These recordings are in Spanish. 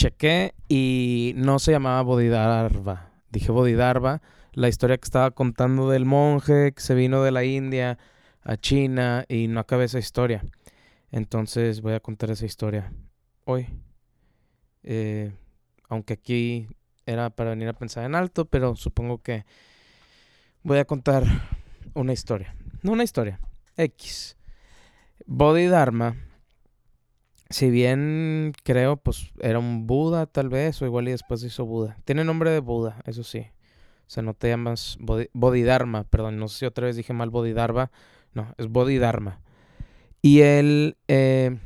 chequé y no se llamaba Bodhidharma. Dije Bodhidharma, la historia que estaba contando del monje que se vino de la India a China y no acabé esa historia. Entonces voy a contar esa historia hoy. Eh, aunque aquí era para venir a pensar en alto, pero supongo que voy a contar una historia. No una historia, X. Bodhidharma, si bien creo, pues era un Buda tal vez, o igual y después hizo Buda. Tiene nombre de Buda, eso sí. O sea, no te llamas Bodhidharma, perdón, no sé si otra vez dije mal Bodhidharma. No, es Bodhidharma. Y él, eh,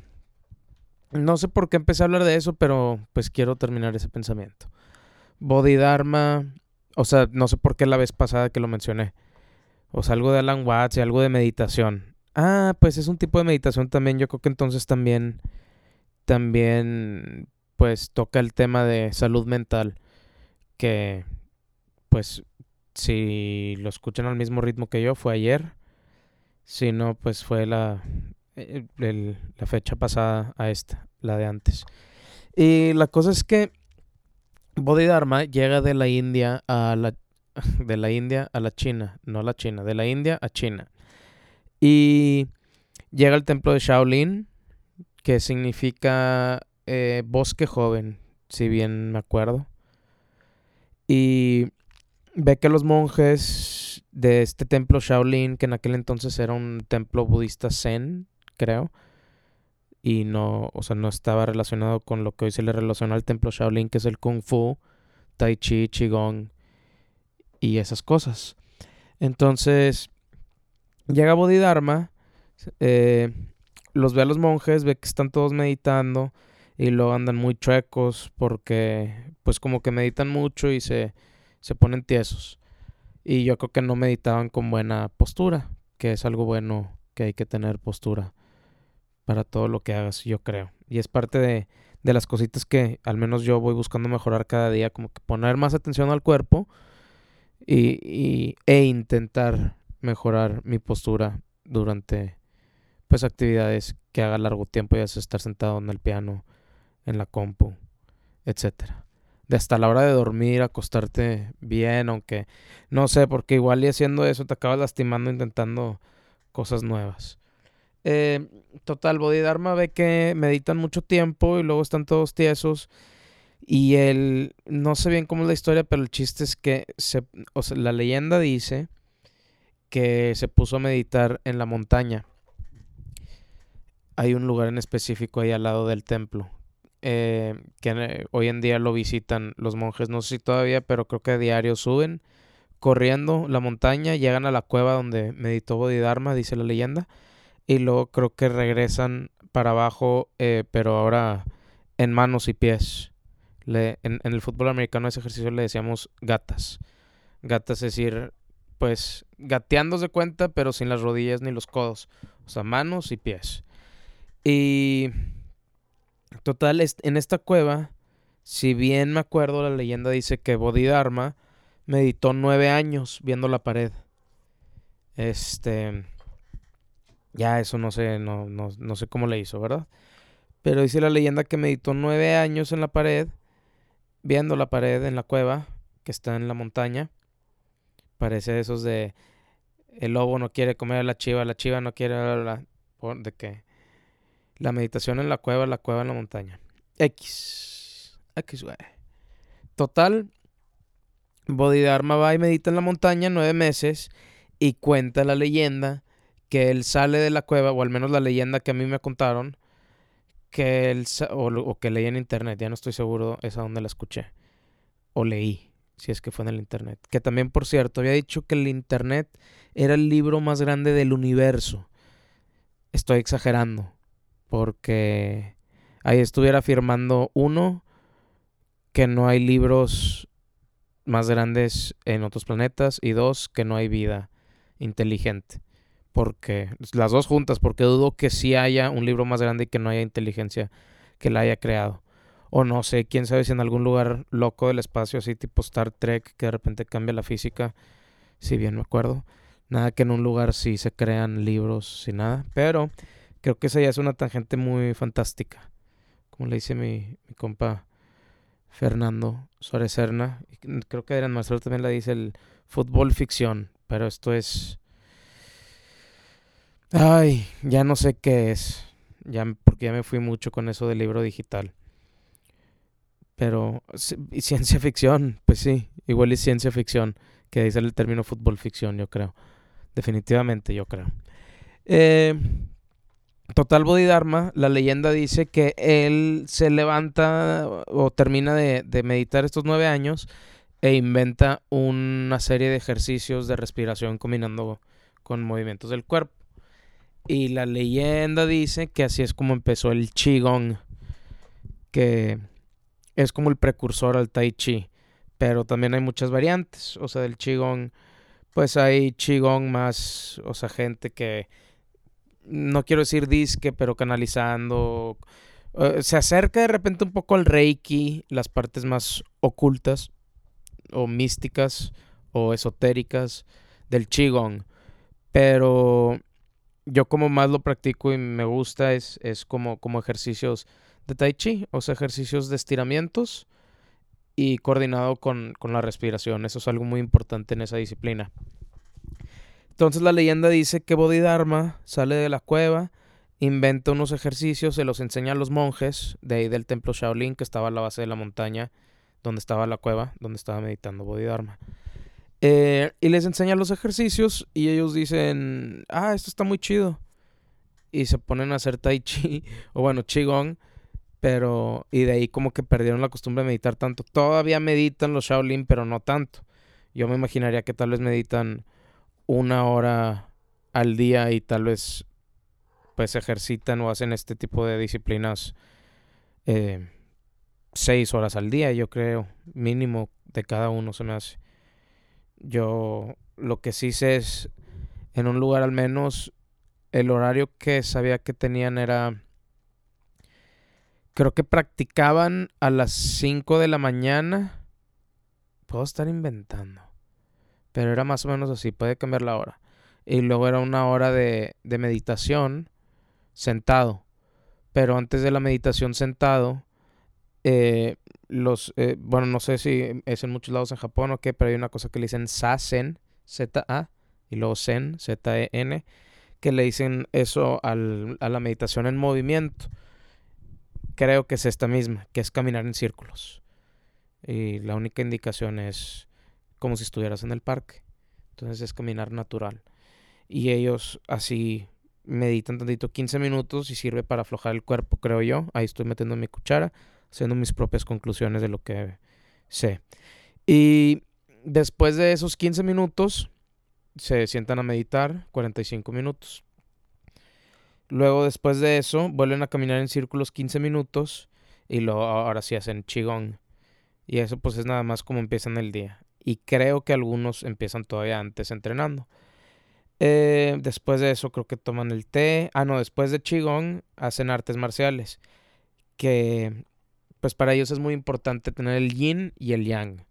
no sé por qué empecé a hablar de eso, pero pues quiero terminar ese pensamiento. Bodhidharma, o sea, no sé por qué la vez pasada que lo mencioné. O sea, algo de Alan Watts y algo de meditación. Ah, pues es un tipo de meditación también. Yo creo que entonces también, también, pues toca el tema de salud mental. Que, pues, si lo escuchan al mismo ritmo que yo, fue ayer. Si no, pues fue la, eh, la fecha pasada a esta, la de antes. Y la cosa es que Bodhidharma llega de la India a la de la India a la China, no a la China, de la India a China. Y llega al templo de Shaolin, que significa eh, bosque joven, si bien me acuerdo. Y ve que los monjes de este templo Shaolin, que en aquel entonces era un templo budista zen, creo, y no, o sea, no estaba relacionado con lo que hoy se le relaciona al templo Shaolin, que es el Kung Fu, Tai Chi, Qigong y esas cosas. Entonces, llega Bodhidharma, eh, los ve a los monjes, ve que están todos meditando y luego andan muy chuecos porque, pues, como que meditan mucho y se, se ponen tiesos. Y yo creo que no meditaban con buena postura, que es algo bueno que hay que tener postura para todo lo que hagas, yo creo. Y es parte de, de las cositas que al menos yo voy buscando mejorar cada día, como que poner más atención al cuerpo y, e intentar mejorar mi postura durante pues actividades que haga largo tiempo, ya sea estar sentado en el piano, en la compu, etcétera. De hasta la hora de dormir, acostarte bien, aunque no sé, porque igual y haciendo eso te acabas lastimando intentando cosas nuevas. Eh, total, Bodhidharma ve que meditan mucho tiempo y luego están todos tiesos. Y él, no sé bien cómo es la historia, pero el chiste es que la leyenda dice que se puso a meditar en la montaña. Hay un lugar en específico ahí al lado del templo. Eh, que eh, hoy en día lo visitan los monjes, no sé si todavía, pero creo que a diario suben corriendo la montaña, llegan a la cueva donde meditó Bodhidharma, dice la leyenda y luego creo que regresan para abajo, eh, pero ahora en manos y pies. Le, en, el fútbol americano ese ejercicio le decíamos gatas. Gatas es decir, pues gateando de cuenta, pero sin las rodillas ni los codos. O sea, manos y pies. Y total, en esta cueva, si bien me acuerdo, la leyenda dice que Bodhidharma meditó nueve años viendo la pared. Este ya eso no sé, no, no, no sé cómo le hizo, ¿verdad? Pero dice la leyenda que meditó nueve años en la pared, viendo la pared en la cueva que está en la montaña. Parece esos de el lobo no quiere comer a la chiva, la chiva no quiere de que la meditación en la cueva, la cueva en la montaña. X. X, güey. Total, Bodhidharma va y medita en la montaña nueve meses y cuenta la leyenda que él sale de la cueva, o al menos la leyenda que a mí me contaron, que él, o, que leí en internet, ya no estoy seguro, es a donde la escuché, o leí, si es que fue en el internet. Que también, por cierto, había dicho que el internet era el libro más grande del universo. Estoy exagerando, porque ahí estuviera afirmando, uno, que no hay libros más grandes en otros planetas, y dos, que no hay vida inteligente porque las dos juntas, porque dudo que sí haya un libro más grande y que no haya inteligencia que la haya creado. O no sé, quién sabe si en algún lugar loco del espacio, así tipo Star Trek, que de repente cambia la física, si bien me acuerdo. Nada que en un lugar sí se crean libros sin nada, pero creo que esa ya es una tangente muy fantástica. Como le dice mi, compa Fernando Suárez Serna. Creo que Adrián Marcelo también la dice el fútbol ficción, pero esto es... Ay, ya no sé qué es, ya, porque ya me fui mucho con eso del libro digital. Pero, y ciencia ficción, pues sí, igual es ciencia ficción, que dice el término fútbol ficción, yo creo. Definitivamente, yo creo. Eh, Total Bodhidharma, la leyenda dice que él se levanta o termina de, meditar estos nueve años e inventa una serie de ejercicios de respiración combinando con movimientos del cuerpo. Y la leyenda dice que así es como empezó el Qigong, que es como el precursor al Tai Chi, pero también hay muchas variantes, o sea, del Qigong, pues hay Qigong más, o sea, gente que no quiero decir disque, pero canalizando. Eh, se acerca de repente un poco al Reiki, las partes más ocultas o místicas o esotéricas del Qigong. Pero yo como más lo practico y me gusta es, es como, como ejercicios de Tai Chi, o sea, ejercicios de estiramientos y coordinado con, con la respiración. Eso es algo muy importante en esa disciplina. Entonces la leyenda dice que Bodhidharma sale de la cueva, inventa unos ejercicios, se los enseña a los monjes de ahí del templo Shaolin que estaba a la base de la montaña donde estaba la cueva, donde estaba meditando Bodhidharma. Eh, y les enseña los ejercicios y ellos dicen, ah, esto está muy chido. Y se ponen a hacer tai chi, o bueno, qigong, pero, y de ahí como que perdieron la costumbre de meditar tanto. Todavía meditan los Shaolin, pero no tanto. Yo me imaginaría que tal vez meditan una hora al día y tal vez pues ejercitan o hacen este tipo de disciplinas eh, seis horas al día, yo creo, mínimo de cada uno se me hace. Yo lo que sí sé es, en un lugar al menos, el horario que sabía que tenían era, creo que practicaban a las 5 de la mañana. Puedo estar inventando. Pero era más o menos así, puede cambiar la hora. Y luego era una hora de, meditación sentado. Pero antes de la meditación sentado, eh, los, eh, bueno, no sé si es en muchos lados en Japón o qué, pero hay una cosa que le dicen Sazen, Z-A, y luego Zen, Z-E-N, que le dicen eso a la meditación en movimiento. Creo que es esta misma, que es caminar en círculos. Y la única indicación es como si estuvieras en el parque. Entonces es caminar natural. Y ellos así meditan tantito 15 minutos y sirve para aflojar el cuerpo, creo yo. Ahí estoy metiendo mi cuchara, haciendo mis propias conclusiones de lo que sé. Y después de esos 15 minutos, se sientan a meditar 45 minutos. Luego, después de eso, vuelven a caminar en círculos 15 minutos y luego ahora sí hacen chigón. Y eso pues es nada más como empiezan el día y creo que algunos empiezan todavía antes entrenando. Eh, después de eso creo que toman el té. Ah, no, después de Qigong hacen artes marciales. Que pues para ellos es muy importante tener el yin y el yang.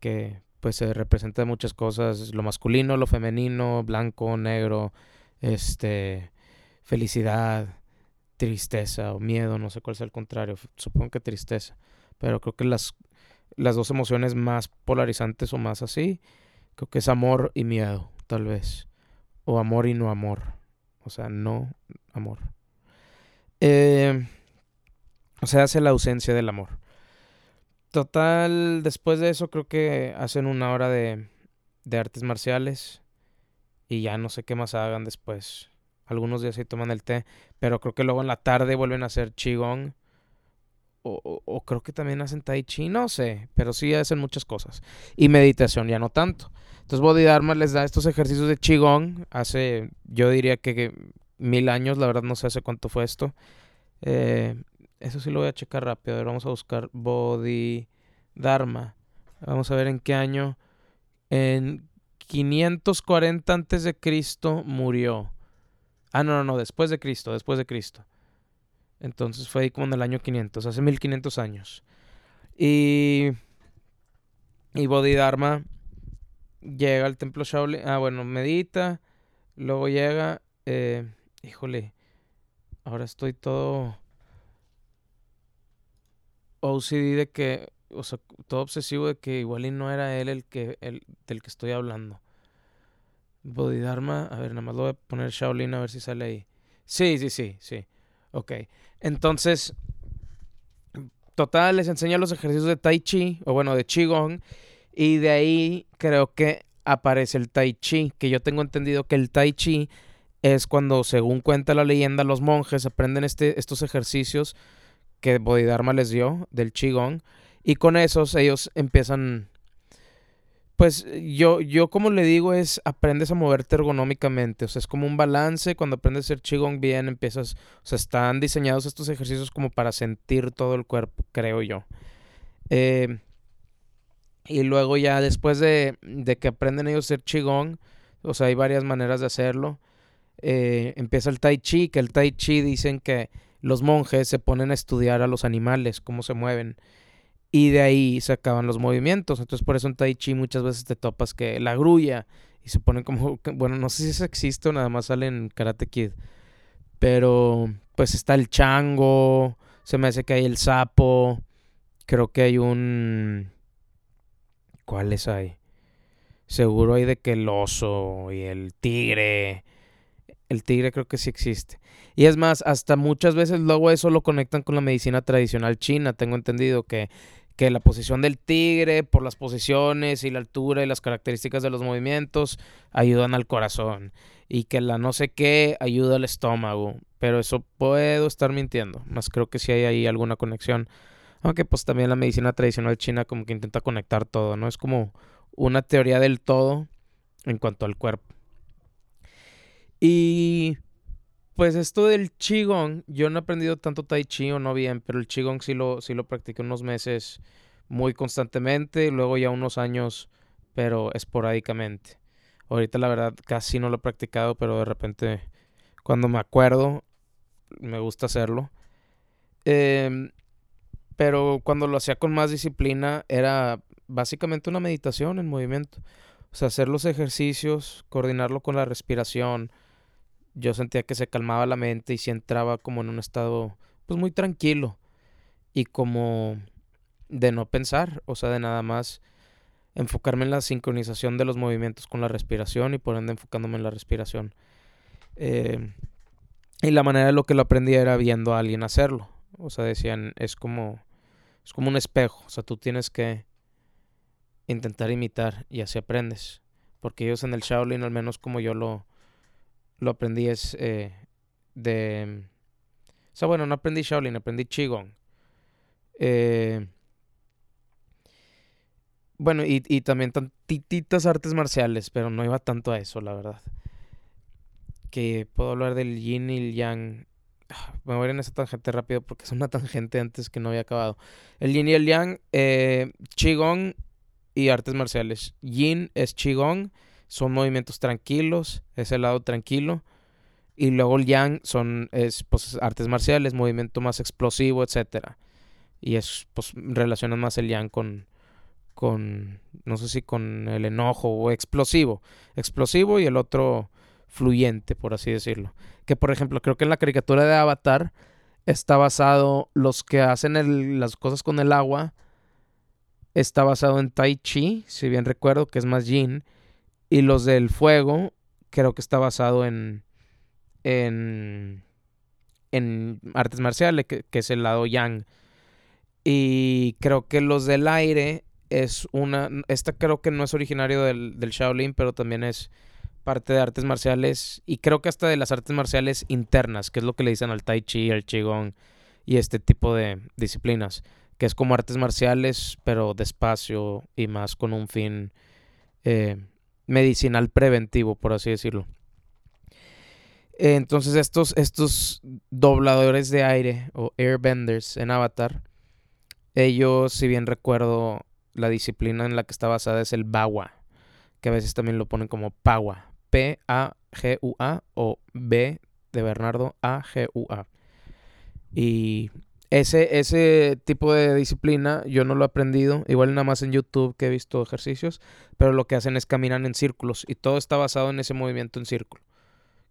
Que pues se representa muchas cosas. Lo masculino, lo femenino, blanco, negro, este, felicidad, tristeza o miedo. No sé cuál es el contrario. Supongo que tristeza. Pero creo que las las dos emociones más polarizantes o más así, creo que es amor y miedo, tal vez. O amor y no amor. O sea, no amor. Eh, o sea, hace la ausencia del amor. Total, después de eso creo que hacen una hora de, de artes marciales. Y ya no sé qué más hagan después. Algunos días sí toman el té. Pero creo que luego en la tarde vuelven a hacer qigong o, creo que también hacen tai chi, no sé, pero sí hacen muchas cosas. Y meditación ya no tanto. Entonces Bodhidharma les da estos ejercicios de Qigong hace, yo diría que, mil años, la verdad no sé hace cuánto fue esto. Eh, eso sí lo voy a checar rápido. A ver, vamos a buscar Bodhidharma. Vamos a ver en qué año. En 540 antes de Cristo murió. Ah, no, no, no, después de Cristo, después de Cristo. Entonces fue ahí como en el año 500, hace 1500 años. Y, y Bodhidharma llega al templo Shaolin. Ah, bueno, medita. Luego llega. Eh, híjole. Ahora estoy todo. OCD de que o sea, todo obsesivo de que igual y no era él el que, el, del que estoy hablando. Bodhidharma, a ver, nada más lo voy a poner Shaolin a ver si sale ahí. Sí, sí, sí, sí. Ok. Entonces, total, les enseña los ejercicios de Tai Chi, o bueno, de Qigong, y de ahí creo que aparece el Tai Chi, que yo tengo entendido que el Tai Chi es cuando, según cuenta la leyenda, los monjes aprenden este, estos ejercicios que Bodhidharma les dio del Qigong, y con esos ellos empiezan pues yo, yo como le digo es aprendes a moverte ergonómicamente, o sea, es como un balance, cuando aprendes a hacer Qigong bien empiezas, o sea, están diseñados estos ejercicios como para sentir todo el cuerpo, creo yo. Eh, y luego ya después de, de, que aprenden ellos a hacer Qigong, o sea, hay varias maneras de hacerlo, eh, empieza el Tai Chi, que el Tai Chi dicen que los monjes se ponen a estudiar a los animales, cómo se mueven y de ahí se acaban los movimientos. Entonces por eso en Tai Chi muchas veces te topas que la grulla y se ponen como, bueno, no sé si eso existe o nada más sale en Karate Kid. Pero pues está el chango, se me hace que hay el sapo, creo que hay un... ¿Cuáles hay? Seguro hay de que el oso y el tigre. El tigre creo que sí existe. Y es más, hasta muchas veces luego eso lo conectan con la medicina tradicional china. Tengo entendido que que la posición del tigre, por las posiciones y la altura y las características de los movimientos, ayudan al corazón. Y que la no sé qué ayuda al estómago. Pero eso puedo estar mintiendo. Más creo que sí hay ahí alguna conexión. Aunque pues también la medicina tradicional china como que intenta conectar todo, ¿no? Es como una teoría del todo en cuanto al cuerpo. Y pues esto del Qigong, yo no he aprendido tanto Tai Chi o no bien, pero el Qigong sí lo, sí lo practiqué unos meses muy constantemente, luego ya unos años, pero esporádicamente. Ahorita la verdad casi no lo he practicado, pero de repente cuando me acuerdo me gusta hacerlo. Em, pero cuando lo hacía con más disciplina era básicamente una meditación en movimiento. O sea, hacer los ejercicios, coordinarlo con la respiración, yo sentía que se calmaba la mente y si entraba como en un estado pues muy tranquilo y como de no pensar, o sea, de nada más enfocarme en la sincronización de los movimientos con la respiración y por ende enfocándome en la respiración. Eh, y la manera de lo que lo aprendía era viendo a alguien hacerlo. O sea, decían, es como, es como un espejo. O sea, tú tienes que intentar imitar y así aprendes. Porque ellos en el Shaolin, al menos como yo lo, lo aprendí es eh, de... O sea, bueno, no aprendí Shaolin, aprendí Qigong. Eh, bueno, y, y también tantititas artes marciales, pero no iba tanto a eso, la verdad. Que puedo hablar del yin y el yang. Ah, me voy a ir en esa tangente rápido porque es una tangente antes que no había acabado. El yin y el yang, eh, Qigong y artes marciales. Yin es Qigong son movimientos tranquilos, es el lado tranquilo. Y luego el yang son es, pues, artes marciales, movimiento más explosivo, etcétera. Y es, pues, relacionan más el yang con, con, no sé si con el enojo o explosivo. Explosivo y el otro fluyente, por así decirlo. Que, por ejemplo, creo que en la caricatura de Avatar está basado, los que hacen las cosas con el agua, está basado en Tai Chi, si bien recuerdo, que es más yin. Y los del fuego, creo que está basado en. en. en artes marciales, que, es el lado yang. Y creo que los del aire es una. Esta creo que no es originario del, del Shaolin, pero también es parte de artes marciales. Y creo que hasta de las artes marciales internas, que es lo que le dicen al Tai Chi, al Qigong y este tipo de disciplinas. Que es como artes marciales, pero despacio y más con un fin. Eh, medicinal preventivo, por así decirlo. Entonces estos, estos dobladores de aire o airbenders en Avatar, ellos, si bien recuerdo, la disciplina en la que está basada es el Bawa, que a veces también lo ponen como Pawa, P-A-G-U-A o B de Bernardo A-G-U-A. Y ese, ese tipo de disciplina yo no lo he aprendido, igual nada más en YouTube que he visto ejercicios, pero lo que hacen es caminar en círculos y todo está basado en ese movimiento en círculo.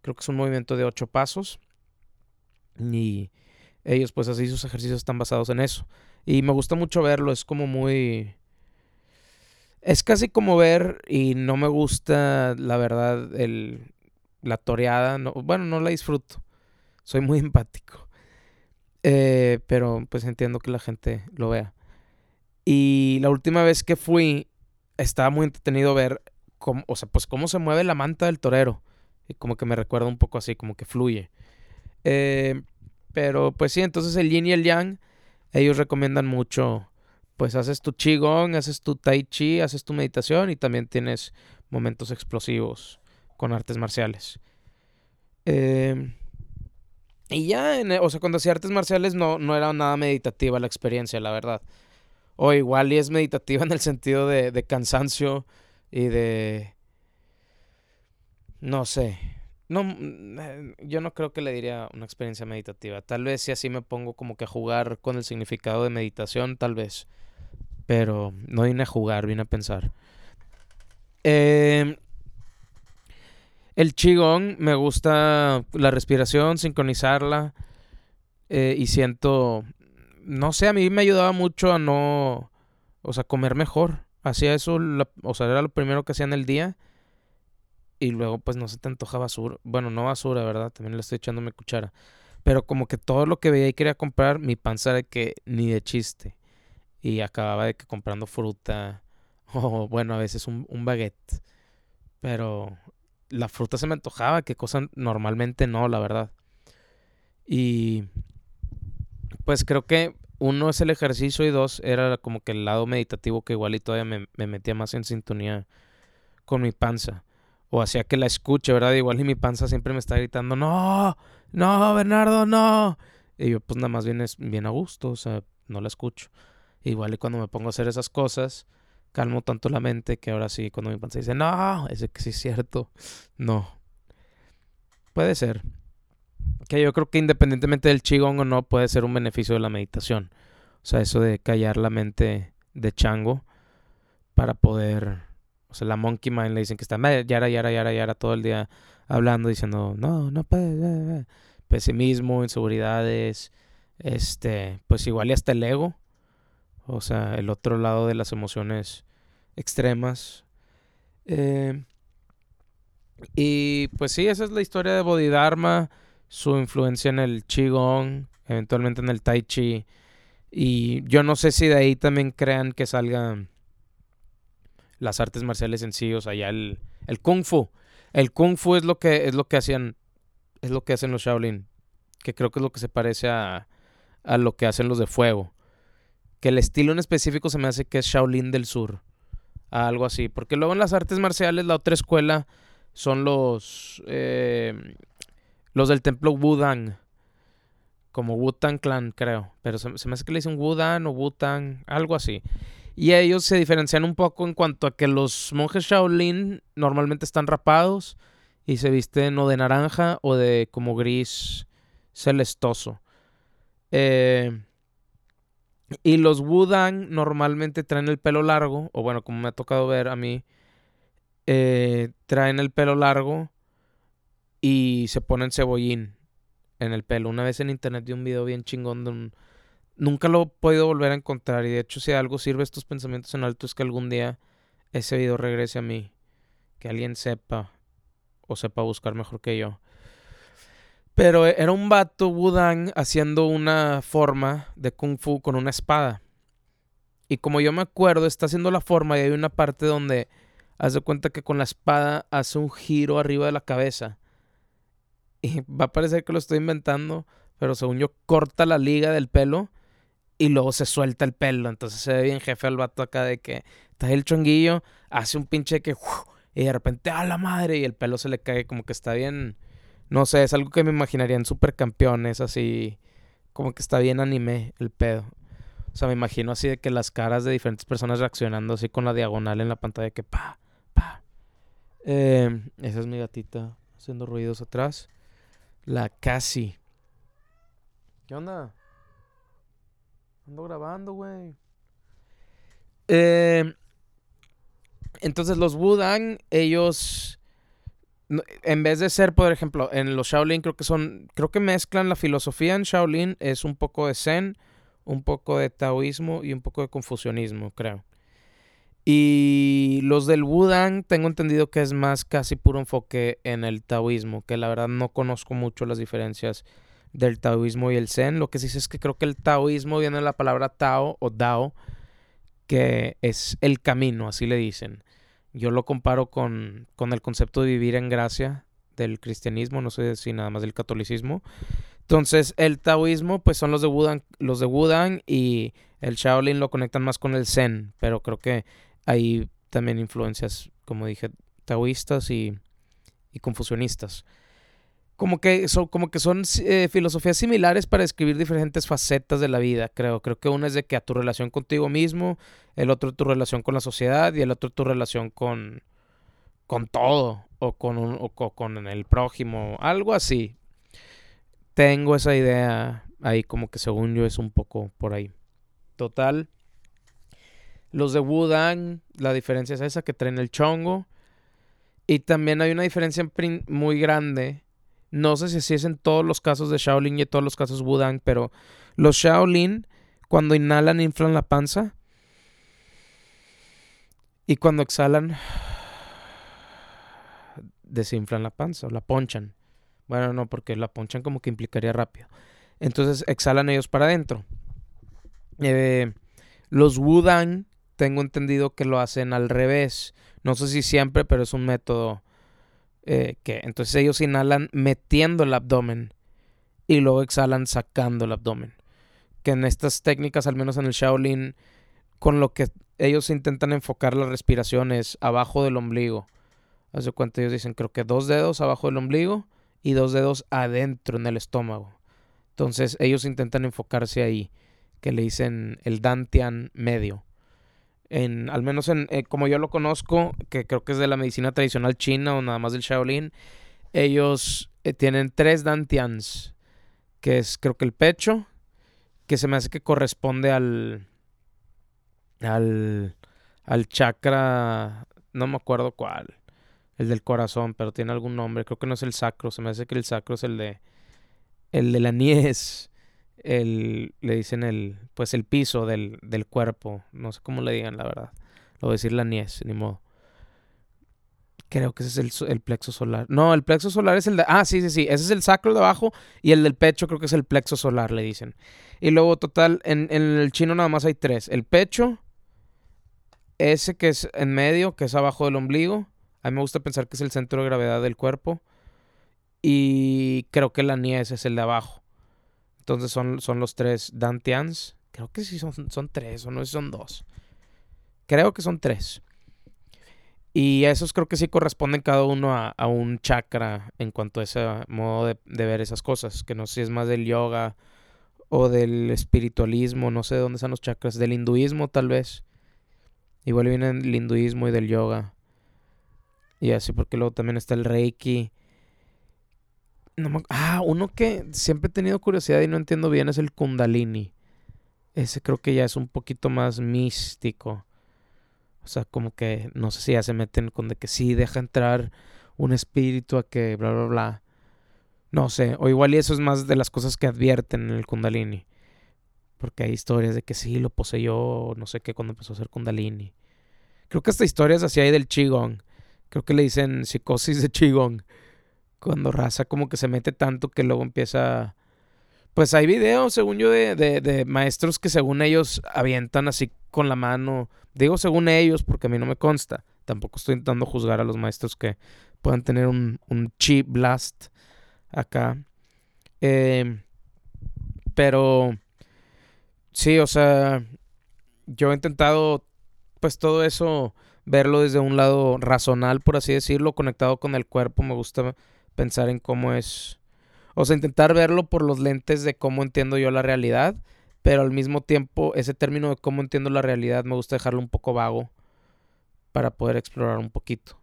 Creo que es un movimiento de ocho pasos y ellos pues así sus ejercicios están basados en eso. Y me gusta mucho verlo, es como muy... Es casi como ver, y no me gusta, la verdad, el, la toreada. No, bueno, no la disfruto. Soy muy empático. Eh, pero pues entiendo que la gente lo vea. Y la última vez que fui, estaba muy entretenido ver cómo, o sea, pues cómo se mueve la manta del torero. Y como que me recuerda un poco así, como que fluye. Eh, pero pues sí, entonces el yin y el yang, ellos recomiendan mucho, pues haces tu qigong, haces tu tai chi, haces tu meditación y también tienes momentos explosivos con artes marciales. Eh, y ya, en, o sea, cuando hacía artes marciales no, no era nada meditativa la experiencia, la verdad. O igual y es meditativa en el sentido de, de cansancio y de... No sé. No, eh, yo no creo que le diría una experiencia meditativa. Tal vez si así me pongo como que a jugar con el significado de meditación, tal vez. Pero no vine a jugar, vine a pensar. Eh, el Qigong me gusta la respiración, sincronizarla. Eh, y siento, no sé, a mí me ayudaba mucho a no, o sea, comer mejor. Hacía eso, o sea, era lo primero que hacía en el día. Y luego, pues no se te antoja basura. Bueno, no basura, ¿verdad? También le estoy echando mi cuchara. Pero como que todo lo que veía y quería comprar, mi panza de que ni de chiste. Y acababa de que comprando fruta. O bueno, a veces un, un baguette. Pero la fruta se me antojaba, que cosa normalmente no, la verdad. Y pues creo que uno es el ejercicio y dos era como que el lado meditativo que igual y todavía me, me metía más en sintonía con mi panza. O hacía que la escuche, ¿verdad? Igual y mi panza siempre me está gritando, no, no, Bernardo, no. Y yo pues nada más bien, bien a gusto, o sea, no la escucho. Igual y cuando me pongo a hacer esas cosas, calmo tanto la mente que ahora sí, cuando mi panza dice, no, ese que sí es cierto, no. Puede ser. Que yo creo que independientemente del chigón o no, puede ser un beneficio de la meditación. O sea, eso de callar la mente de chango para poder. O sea, la monkey mind le dicen que está yara, yara, yara, yara todo el día hablando, diciendo, no, no puede. Pesimismo, inseguridades, este, pues igual y hasta el ego o sea, el otro lado de las emociones extremas. Eh, y pues sí, esa es la historia de Bodhidharma, su influencia en el Qigong, eventualmente en el Tai Chi. Y yo no sé si de ahí también crean que salgan las artes marciales en sí, o sea, el, el Kung Fu. El Kung Fu es lo que es lo que hacían es lo que hacen los Shaolin, que creo que es lo que se parece a, a lo que hacen los de fuego que el estilo en específico se me hace que es Shaolin del Sur. Algo así. Porque luego en las artes marciales, la otra escuela son los. Eh, los del templo Wudang. Como Wutan Clan, creo. Pero se, me hace que le dicen Wudan o Wutan, algo así. Y ellos se diferencian un poco en cuanto a que los monjes Shaolin normalmente están rapados y se visten o de naranja o de como gris celestoso. Eh, y los Wudang normalmente traen el pelo largo, o bueno, como me ha tocado ver a mí, eh, traen el pelo largo y se ponen cebollín en el pelo. Una vez en internet vi un video bien chingón de un... Nunca lo he podido volver a encontrar y de hecho si algo sirve estos pensamientos en alto es que algún día ese video regrese a mí. Que alguien sepa o sepa buscar mejor que yo. Pero era un vato Wudang haciendo una forma de kung fu con una espada. Y como yo me acuerdo, está haciendo la forma y hay una parte donde hace cuenta que con la espada hace un giro arriba de la cabeza. Y va a parecer que lo estoy inventando, pero según yo corta la liga del pelo y luego se suelta el pelo. Entonces se ve bien jefe al vato acá de que está el chonguillo, hace un pinche que y de repente a la madre y el pelo se le cae como que está bien no sé, es algo que me imaginaría en supercampeones, así como que está bien anime el pedo. O sea, me imagino así de que las caras de diferentes personas reaccionando así con la diagonal en la pantalla que pa, pa. Eh, esa es mi gatita haciendo ruidos atrás. La casi. ¿Qué onda? Ando grabando, güey. Eh, entonces los Wudang, ellos en vez de ser, por ejemplo, en los Shaolin creo que son, creo que mezclan la filosofía en Shaolin, es un poco de Zen, un poco de taoísmo y un poco de confucianismo, creo. Y los del Wudang tengo entendido que es más casi puro enfoque en el taoísmo, que la verdad no conozco mucho las diferencias del taoísmo y el zen. Lo que sí sé es que creo que el taoísmo viene de la palabra tao o dao, que es el camino, así le dicen. Yo lo comparo con, con el concepto de vivir en gracia del cristianismo, no sé si nada más del catolicismo. Entonces, el taoísmo, pues son los de Wudang, los de Wudang y el Shaolin lo conectan más con el Zen, pero creo que hay también influencias, como dije, taoístas y, y confucionistas. Como que son, como que son eh, filosofías similares para describir diferentes facetas de la vida, creo. Creo que una es de que a tu relación contigo mismo, el otro tu relación con la sociedad y el otro tu relación con, con todo o con, un, o con el prójimo, algo así. Tengo esa idea ahí como que según yo es un poco por ahí. Total, los de Wudang, la diferencia es esa, que traen el chongo. Y también hay una diferencia muy grande. No sé si así es en todos los casos de Shaolin y en todos los casos Wudang, pero los Shaolin, cuando inhalan, inflan la panza. Y cuando exhalan, desinflan la panza o la ponchan. Bueno, no, porque la ponchan como que implicaría rápido. Entonces exhalan ellos para adentro. Eh, los Wudang tengo entendido que lo hacen al revés. No sé si siempre, pero es un método eh, que entonces ellos inhalan metiendo el abdomen y luego exhalan sacando el abdomen. Que en estas técnicas, al menos en el Shaolin, con lo que ellos intentan enfocar la respiración es abajo del ombligo. Hace cuenta, ellos dicen, creo que dos dedos abajo del ombligo y dos dedos adentro en el estómago. Entonces ellos intentan enfocarse ahí, que le dicen el Dantian medio en, al menos en, eh, como yo lo conozco, que creo que es de la medicina tradicional china o nada más del Shaolin, ellos eh, tienen tres dantians, que es creo que el pecho, que se me hace que corresponde al, al, al chakra, no me acuerdo cuál, el del corazón, pero tiene algún nombre, creo que no es el sacro, se me hace que el sacro es el de, el de la niez el, le dicen el, pues el piso del, del cuerpo. No sé cómo le digan, la verdad. Lo voy a decir la niez, ni modo. Creo que ese es el, el, plexo solar. No, el plexo solar es el de... Ah, sí, sí, sí. Ese es el sacro de abajo y el del pecho creo que es el plexo solar, le dicen. Y luego, total, en, en el chino nada más hay tres. El pecho, ese que es en medio, que es abajo del ombligo. A mí me gusta pensar que es el centro de gravedad del cuerpo. Y creo que la niez es el de abajo. Entonces son, son los tres Dantians. Creo que sí son, son tres, o no son dos. Creo que son tres. Y esos creo que sí corresponden cada uno a, un chakra en cuanto a ese modo de, ver esas cosas. Que no sé si es más del yoga o del espiritualismo, no sé de dónde están los chakras. Del hinduismo tal vez. Igual viene el hinduismo y del yoga. Y así porque luego también está el reiki ah, uno que siempre he tenido curiosidad y no entiendo bien es el Kundalini. Ese creo que ya es un poquito más místico. O sea, como que no sé si ya se meten con de que sí deja entrar un espíritu a que bla bla bla. No sé, o igual y eso es más de las cosas que advierten en el Kundalini. Porque hay historias de que sí lo poseyó, no sé qué, cuando empezó a hacer Kundalini. Creo que esta historia es así ahí del Qigong. Creo que le dicen psicosis de Qigong cuando raza como que se mete tanto que luego empieza... Pues hay videos, según yo, de, de, maestros que según ellos avientan así con la mano. Digo según ellos porque a mí no me consta. Tampoco estoy intentando juzgar a los maestros que puedan tener un, un chi blast acá. Em, pero sí, o sea, yo he intentado pues todo eso verlo desde un lado razonal, por así decirlo, conectado con el cuerpo. Me gusta pensar en cómo es, o sea, intentar verlo por los lentes de cómo entiendo yo la realidad, pero al mismo tiempo ese término de cómo entiendo la realidad me gusta dejarlo un poco vago para poder explorar un poquito.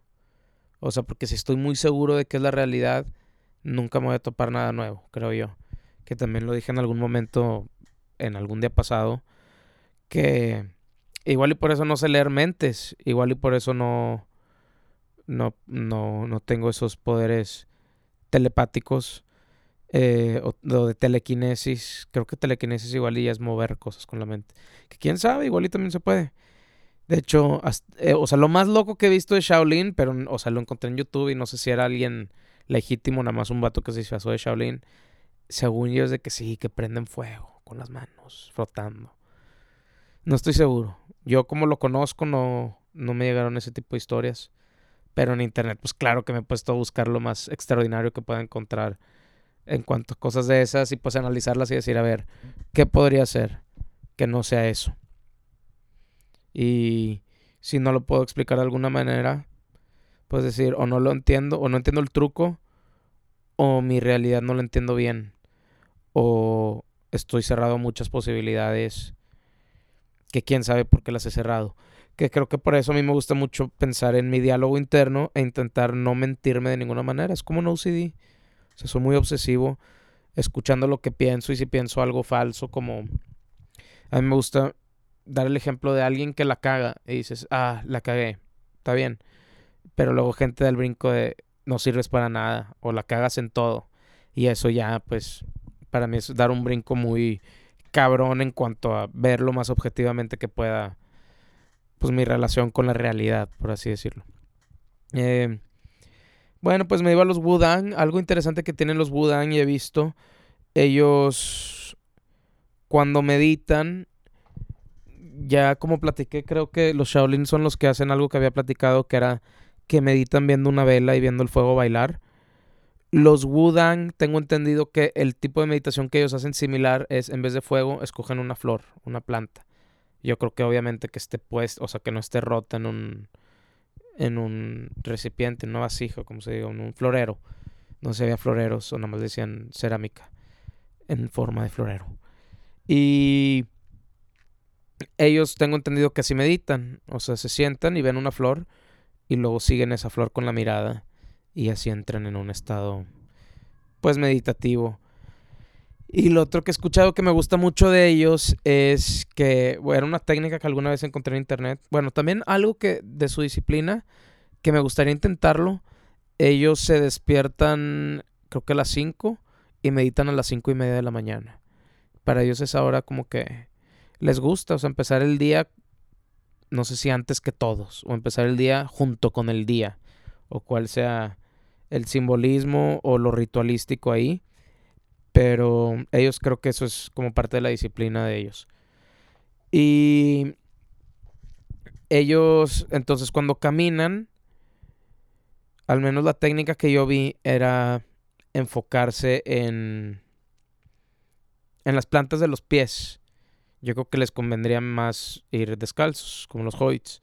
O sea, porque si estoy muy seguro de que es la realidad, nunca me voy a topar nada nuevo, creo yo. Que también lo dije en algún momento, en algún día pasado, que igual y por eso no sé leer mentes, igual y por eso no, no, no, no tengo esos poderes telepáticos. Eh, o, de telequinesis. Creo que telequinesis igual y es mover cosas con la mente. Que quién sabe, igual y también se puede. De hecho, eh, o sea, lo más loco que he visto de Shaolin, pero, o sea, lo encontré en YouTube y no sé si era alguien legítimo, nada más un vato que se disfrazó de Shaolin. Según yo es de que sí, que prenden fuego con las manos, frotando. No estoy seguro. Yo como lo conozco no, no me llegaron ese tipo de historias. Pero en internet, pues claro que me he puesto a buscar lo más extraordinario que pueda encontrar en cuanto a cosas de esas y pues analizarlas y decir, a ver, ¿qué podría ser que no sea eso? Y si no lo puedo explicar de alguna manera, pues decir, o no lo entiendo, o no entiendo el truco, o mi realidad no lo entiendo bien, o estoy cerrado a muchas posibilidades que quién sabe por qué las he cerrado. Que creo que por eso a mí me gusta mucho pensar en mi diálogo interno e intentar no mentirme de ninguna manera. Es como un OCD. O sea, soy muy obsesivo escuchando lo que pienso y si pienso algo falso, como a mí me gusta dar el ejemplo de alguien que la caga y dices, ah, la cagué, está bien. Pero luego gente del brinco de no sirves para nada o la cagas en todo. Y eso ya, pues, para mí es dar un brinco muy cabrón en cuanto a ver lo más objetivamente que pueda, pues, mi relación con la realidad, por así decirlo. Eh, bueno, pues me iba a los Wudang. Algo interesante que tienen los Wudang y he visto, ellos cuando meditan ya como platiqué, creo que los Shaolin son los que hacen algo que había platicado, que era que meditan viendo una vela y viendo el fuego bailar. Los Wudang, tengo entendido que el tipo de meditación que ellos hacen similar es, en vez de fuego, escogen una flor, una planta. Yo creo que obviamente que esté puesto, o sea, que no esté rota en un, en un recipiente, en una vasija, como se diga, en un florero. No se veía floreros, o nada más decían cerámica en forma de florero. Y ellos tengo entendido que así meditan, o sea, se sientan y ven una flor y luego siguen esa flor con la mirada y así entran en un estado pues meditativo. Y lo otro que he escuchado que me gusta mucho de ellos es que bueno, era una técnica que alguna vez encontré en internet. Bueno, también algo que de su disciplina que me gustaría intentarlo. Ellos se despiertan creo que a las 5 y meditan a las 5 y media de la mañana. Para ellos es ahora como que les gusta, o sea, empezar el día, no sé si antes que todos, o empezar el día junto con el día, o cuál sea el simbolismo o lo ritualístico ahí, pero ellos creo que eso es como parte de la disciplina de ellos. Y ellos, entonces cuando caminan, al menos la técnica que yo vi era enfocarse en en las plantas de los pies yo creo que les convendría más ir descalzos, como los hobbits.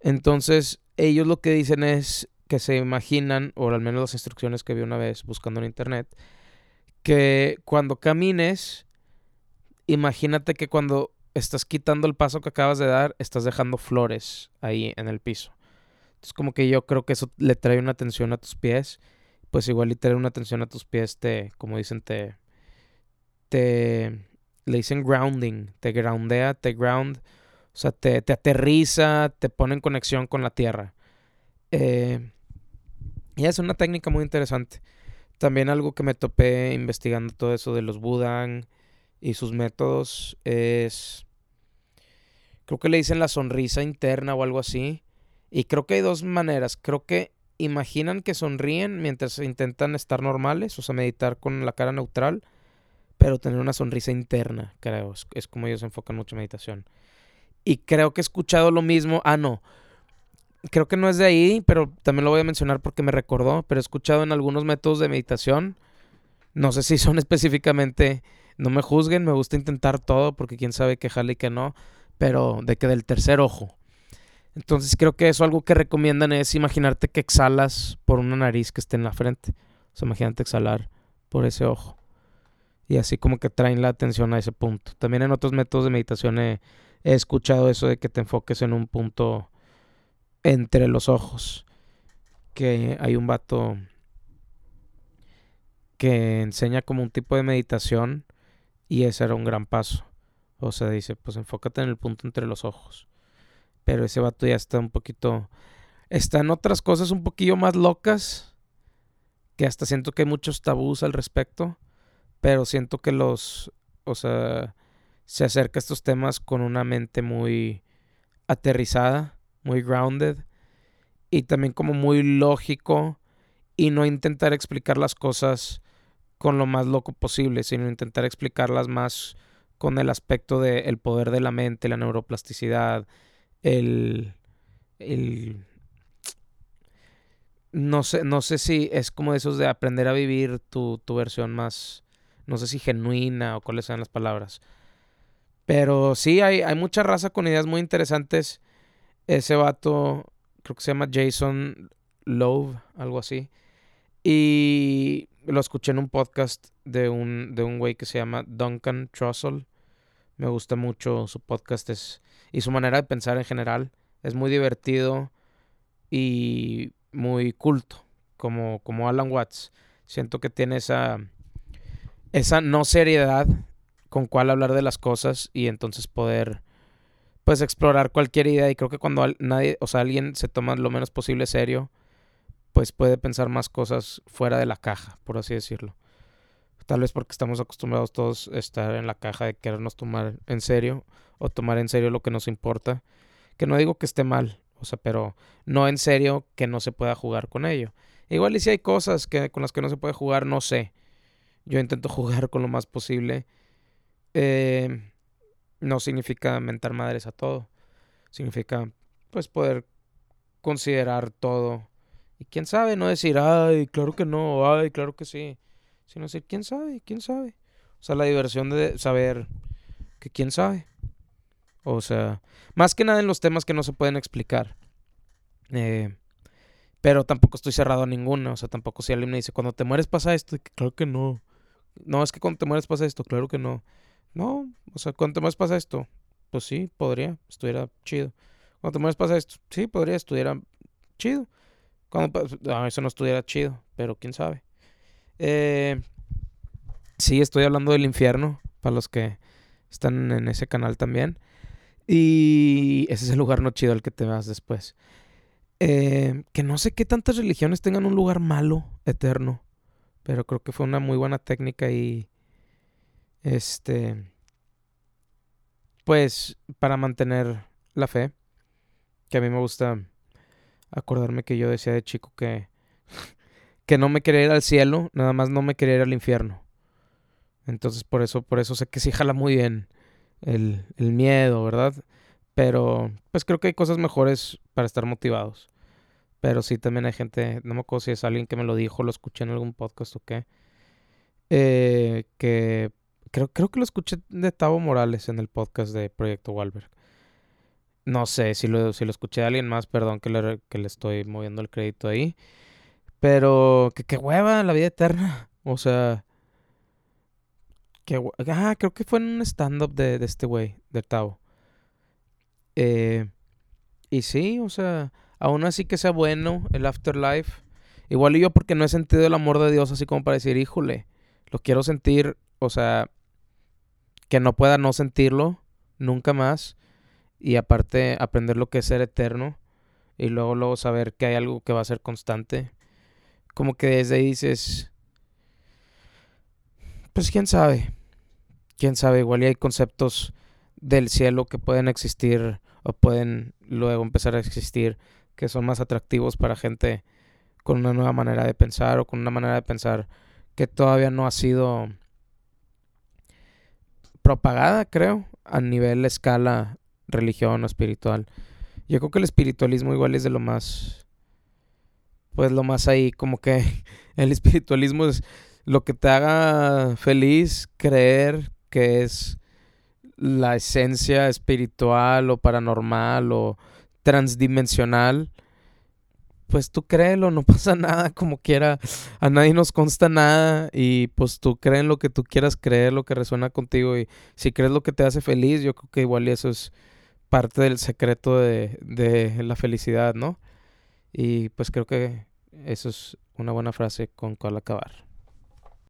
Entonces, ellos lo que dicen es que se imaginan, o al menos las instrucciones que vi una vez buscando en internet, que cuando camines, imagínate que cuando estás quitando el paso que acabas de dar, estás dejando flores ahí en el piso. Entonces, como que yo creo que eso le trae una atención a tus pies. Pues igual y traer una atención a tus pies te, como dicen, te, te le dicen grounding, te groundea, te ground, o sea, te, aterriza, te pone en conexión con la tierra. Eh, y es una técnica muy interesante. También algo que me topé investigando todo eso de los Budan y sus métodos es, creo que le dicen la sonrisa interna o algo así. Y creo que hay dos maneras. Creo que imaginan que sonríen mientras intentan estar normales, o sea, meditar con la cara neutral pero tener una sonrisa interna, creo. Es, como ellos enfocan mucho meditación. Y creo que he escuchado lo mismo. Ah, no. Creo que no es de ahí, pero también lo voy a mencionar porque me recordó. Pero he escuchado en algunos métodos de meditación. No sé si son específicamente. No me juzguen, me gusta intentar todo porque quién sabe qué jale y qué no. Pero de que del tercer ojo. Entonces creo que eso algo que recomiendan es imaginarte que exhalas por una nariz que esté en la frente. O sea, imagínate exhalar por ese ojo y así como que traen la atención a ese punto. También en otros métodos de meditación he, escuchado eso de que te enfoques en un punto entre los ojos. Que hay un vato que enseña como un tipo de meditación y ese era un gran paso. O sea, dice, pues enfócate en el punto entre los ojos. Pero ese vato ya está un poquito... Está en otras cosas un poquillo más locas. Que hasta siento que hay muchos tabús al respecto pero siento que los, o sea, se acerca a estos temas con una mente muy aterrizada, muy grounded y también como muy lógico y no intentar explicar las cosas con lo más loco posible, sino intentar explicarlas más con el aspecto del poder de la mente, la neuroplasticidad, el, el no sé, no sé si es como esos de aprender a vivir tu, tu versión más, no sé si genuina o cuáles sean las palabras. Pero sí, hay, hay mucha raza con ideas muy interesantes. Ese vato, creo que se llama Jason Love, algo así. Y lo escuché en un podcast de un, de un güey que se llama Duncan Trussell. Me gusta mucho su podcast es, y su manera de pensar en general. Es muy divertido y muy culto, como, como Alan Watts. Siento que tiene esa, esa no seriedad con cuál hablar de las cosas y entonces poder pues explorar cualquier idea y creo que cuando nadie, o sea, alguien se toma lo menos posible serio, pues puede pensar más cosas fuera de la caja, por así decirlo. Tal vez porque estamos acostumbrados todos a estar en la caja de querernos tomar en serio o tomar en serio lo que nos importa. Que no digo que esté mal, o sea, pero no en serio que no se pueda jugar con ello. Igual y si hay cosas que, con las que no se puede jugar, no sé. Yo intento jugar con lo más posible. Eh, no significa mentar madres a todo. Significa, pues, poder considerar todo. Y quién sabe, no decir, ay, claro que no, ay, claro que sí. Sino decir, quién sabe, quién sabe. O sea, la diversión de saber que quién sabe. O sea, más que nada en los temas que no se pueden explicar. Eh, pero tampoco estoy cerrado a ninguno. O sea, tampoco si alguien me dice, cuando te mueres pasa esto, claro que no. No, es que cuando te mueres pasa esto, claro que no. No, o sea, te mueres pasa esto. Pues sí, podría, estuviera chido. Te mueres pasa esto. Sí, podría, estuviera chido. Cuando no, eso no estuviera chido, pero quién sabe. Eh, sí, estoy hablando del infierno, para los que están en ese canal también. Y ese es el lugar no chido al que te vas después. Eh, que no sé qué tantas religiones tengan un lugar malo, eterno. Pero creo que fue una muy buena técnica y. Este. Pues para mantener la fe. Que a mí me gusta acordarme que yo decía de chico que. que no me quería ir al cielo, nada más no me quería ir al infierno. Entonces por eso, por eso sé que sí jala muy bien el, el miedo, ¿verdad? Pero pues creo que hay cosas mejores para estar motivados. Pero sí, también hay gente, no me acuerdo si es alguien que me lo dijo, lo escuché en algún podcast o qué. Eh, que creo, creo que lo escuché de Tavo Morales en el podcast de Proyecto Walberg. No sé si lo, si lo escuché de alguien más, perdón que le, que le estoy moviendo el crédito ahí. Pero que qué hueva la vida eterna. O sea, ah, creo que fue en un stand-up de, este güey, de Tao. Eh, y sí, o sea, aún así que sea bueno el afterlife. Igual yo porque no he sentido el amor de Dios así como para decir, híjole, lo quiero sentir, o sea, que no pueda no sentirlo nunca más. Y aparte aprender lo que es ser eterno. Y luego, luego saber que hay algo que va a ser constante. Como que desde ahí dices, pues quién sabe quién sabe, igual y hay conceptos del cielo que pueden existir o pueden luego empezar a existir que son más atractivos para gente con una nueva manera de pensar o con una manera de pensar que todavía no ha sido propagada, creo, a nivel escala religión o espiritual. Yo creo que el espiritualismo igual es de lo más pues lo más ahí como que el espiritualismo es lo que te haga feliz creer que es la esencia espiritual o paranormal o transdimensional, pues tú créelo, no pasa nada como quiera, a nadie nos consta nada y pues tú crees lo que tú quieras creer, lo que resuena contigo y si crees lo que te hace feliz, yo creo que igual eso es parte del secreto de, de la felicidad, ¿no? Y pues creo que eso es una buena frase con cual acabar.